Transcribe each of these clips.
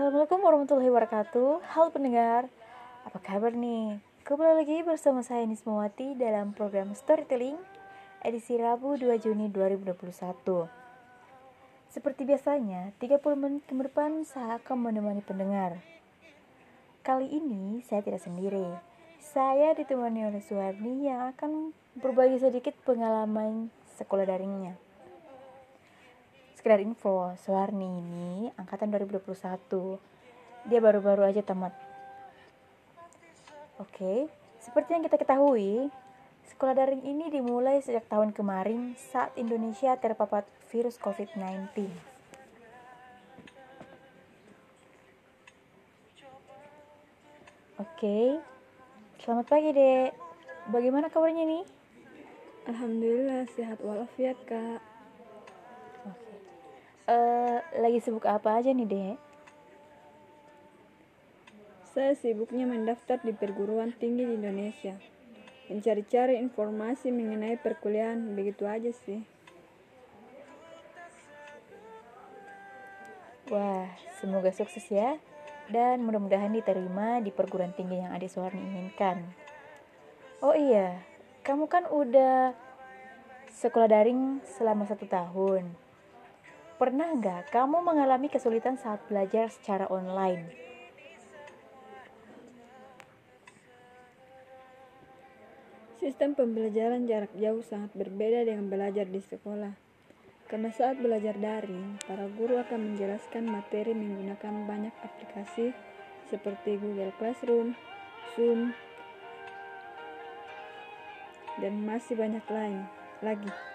Assalamualaikum warahmatullahi wabarakatuh. Halo pendengar Apa kabar nih? Kembali lagi bersama saya Nismawati dalam program Storytelling Edisi Rabu 2 Juni 2021 Seperti biasanya, 30 menit ke depan saya akan menemani pendengar. Kali ini saya tidak sendiri. Saya ditemani oleh Suharni yang akan berbagi sedikit pengalaman sekolah daringnya Sekedar info, Suwarni ini angkatan 2021. Dia baru-baru aja tamat. Oke, seperti yang kita ketahui, sekolah daring ini dimulai sejak tahun kemarin saat Indonesia terpapar virus COVID-19. Oke, selamat pagi dek. Bagaimana kabarnya nih? Alhamdulillah sehat walafiat kak uh, lagi sibuk apa aja nih dek? Saya sibuknya mendaftar di perguruan tinggi di Indonesia. Mencari-cari informasi mengenai perkuliahan, begitu aja sih. Wah, semoga sukses ya. Dan mudah-mudahan diterima di perguruan tinggi yang adik Suharni inginkan. Oh iya, kamu kan udah sekolah daring selama satu tahun. Pernah nggak kamu mengalami kesulitan saat belajar secara online? Sistem pembelajaran jarak jauh sangat berbeda dengan belajar di sekolah. Karena saat belajar daring, para guru akan menjelaskan materi menggunakan banyak aplikasi seperti Google Classroom, Zoom, dan masih banyak lain lagi.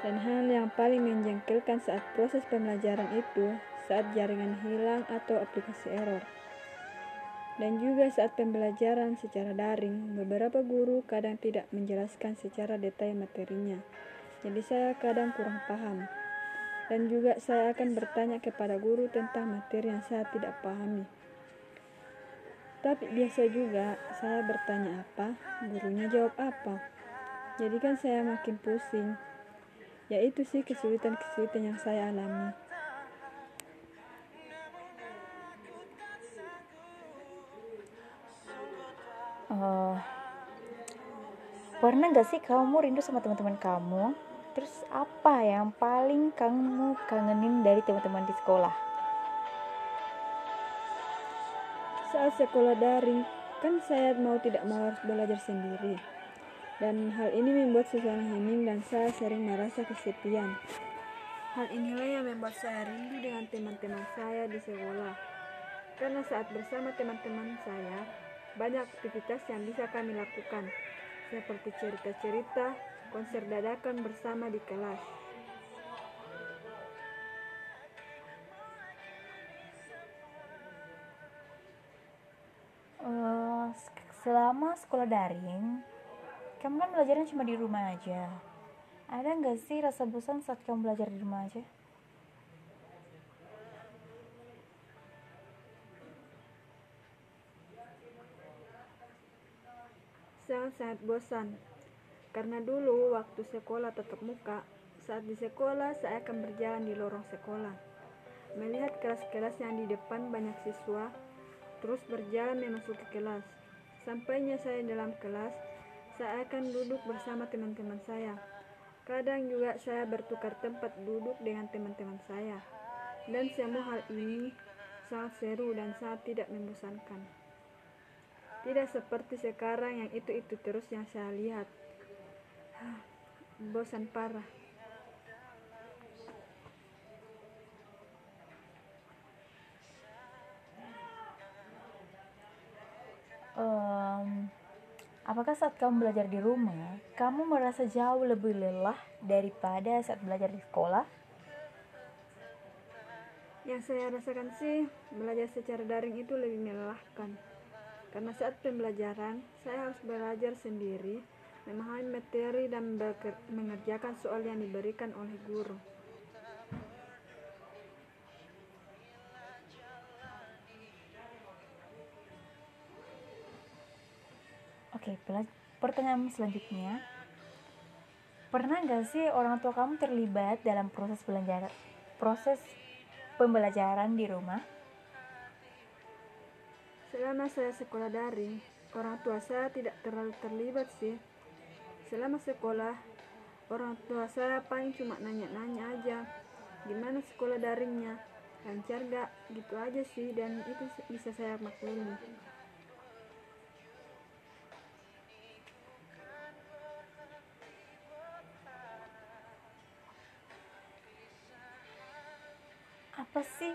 Dan hal yang paling menjengkelkan saat proses pembelajaran itu saat jaringan hilang atau aplikasi error. Dan juga saat pembelajaran secara daring, beberapa guru kadang tidak menjelaskan secara detail materinya. Jadi saya kadang kurang paham. Dan juga saya akan bertanya kepada guru tentang materi yang saya tidak pahami. Tapi biasa juga saya bertanya apa, gurunya jawab apa. Jadi kan saya makin pusing ya itu sih kesulitan-kesulitan yang saya alami. Uh, pernah gak sih kamu rindu sama teman-teman kamu? Terus apa yang paling kamu kangenin dari teman-teman di sekolah? Saat sekolah daring kan saya mau tidak mau harus belajar sendiri dan hal ini membuat suasana hening dan saya sering merasa kesepian. Hal inilah yang membuat saya rindu dengan teman-teman saya di sekolah. Karena saat bersama teman-teman saya, banyak aktivitas yang bisa kami lakukan, seperti cerita-cerita, konser dadakan bersama di kelas. Uh, selama sekolah daring, kamu kan belajarnya cuma di rumah aja. Ada nggak sih rasa bosan saat kamu belajar di rumah aja? Sangat-sangat bosan. Karena dulu waktu sekolah tetap muka saat di sekolah saya akan berjalan di lorong sekolah. Melihat kelas-kelas yang di depan banyak siswa terus berjalan memasuki kelas. Sampainya saya dalam kelas saya akan duduk bersama teman-teman saya. Kadang juga saya bertukar tempat duduk dengan teman-teman saya. Dan semua hal ini sangat seru dan sangat tidak membosankan. Tidak seperti sekarang yang itu-itu terus yang saya lihat. Bosan parah. Apakah saat kamu belajar di rumah, kamu merasa jauh lebih lelah daripada saat belajar di sekolah? Yang saya rasakan sih, belajar secara daring itu lebih melelahkan. Karena saat pembelajaran, saya harus belajar sendiri, memahami materi dan mengerjakan soal yang diberikan oleh guru. Oke, pertanyaan selanjutnya. Pernah nggak sih orang tua kamu terlibat dalam proses belajar proses pembelajaran di rumah? Selama saya sekolah daring, orang tua saya tidak terlalu terlibat sih. Selama sekolah, orang tua saya paling cuma nanya-nanya aja, gimana sekolah daringnya, lancar gak, gitu aja sih, dan itu bisa saya maklumi. Apa sih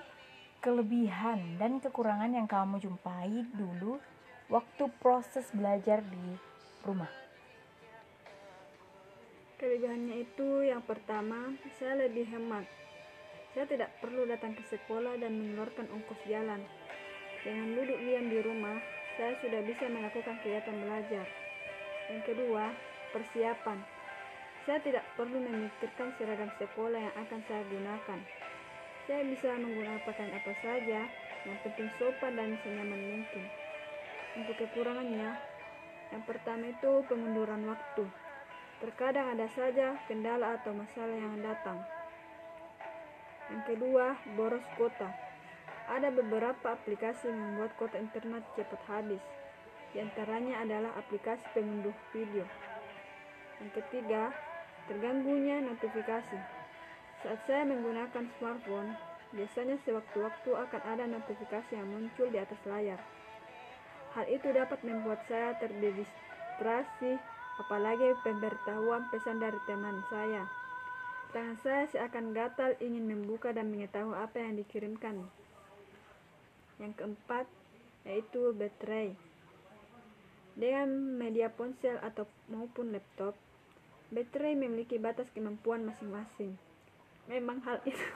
kelebihan dan kekurangan yang kamu jumpai dulu waktu proses belajar di rumah? Kelebihannya itu yang pertama, saya lebih hemat. Saya tidak perlu datang ke sekolah dan mengeluarkan ongkos jalan. Dengan duduk diam di rumah, saya sudah bisa melakukan kegiatan belajar. Yang kedua, persiapan. Saya tidak perlu memikirkan seragam sekolah yang akan saya gunakan. Saya bisa menggunakan apa saja, yang penting sopan dan senyaman mungkin. Untuk kekurangannya, yang pertama itu pengunduran waktu. Terkadang ada saja kendala atau masalah yang datang. Yang kedua, boros kota. Ada beberapa aplikasi yang membuat kota internet cepat habis. Di antaranya adalah aplikasi pengunduh video. Yang ketiga, terganggunya notifikasi. Saat saya menggunakan smartphone, biasanya sewaktu-waktu akan ada notifikasi yang muncul di atas layar. Hal itu dapat membuat saya terdistraksi, apalagi pemberitahuan pesan dari teman saya. Tangan saya seakan gatal ingin membuka dan mengetahui apa yang dikirimkan. Yang keempat, yaitu baterai. Dengan media ponsel atau maupun laptop, baterai memiliki batas kemampuan masing-masing memang hal itu.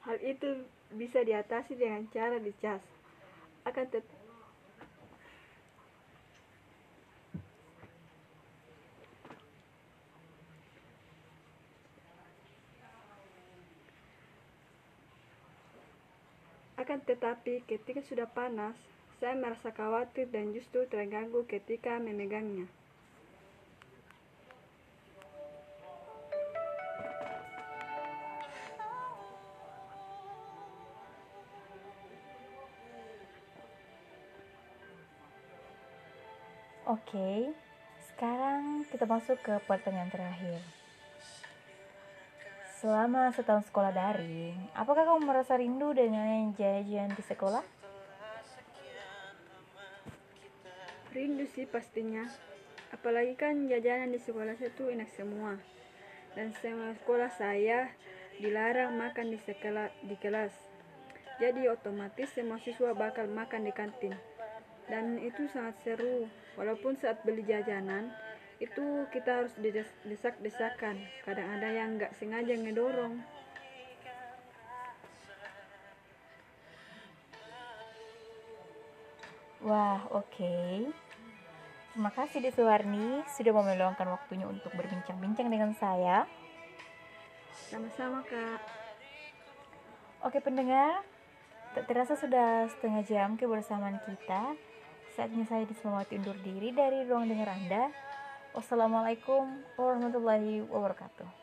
Hal itu bisa diatasi dengan cara dicas. Akan tet akan tetapi ketika sudah panas saya merasa khawatir dan justru terganggu ketika memegangnya. Oke, sekarang kita masuk ke pertanyaan terakhir. Selama setahun sekolah daring, apakah kamu merasa rindu dengan jajan di sekolah? Rindu sih pastinya. Apalagi kan jajanan di sekolah saya tuh enak semua. Dan semua sekolah saya dilarang makan di sekolah di kelas. Jadi otomatis semua siswa bakal makan di kantin. Dan itu sangat seru. Walaupun saat beli jajanan itu kita harus desak-desakan. Kadang ada yang nggak sengaja ngedorong. Wah, oke. Okay. Terima kasih Desuwarni sudah mau meluangkan waktunya untuk berbincang-bincang dengan saya. Sama-sama, Kak. Oke, pendengar. Tak terasa sudah setengah jam kebersamaan kita. Saatnya saya Dismawati undur diri dari ruang dengar Anda. Wassalamualaikum warahmatullahi wabarakatuh.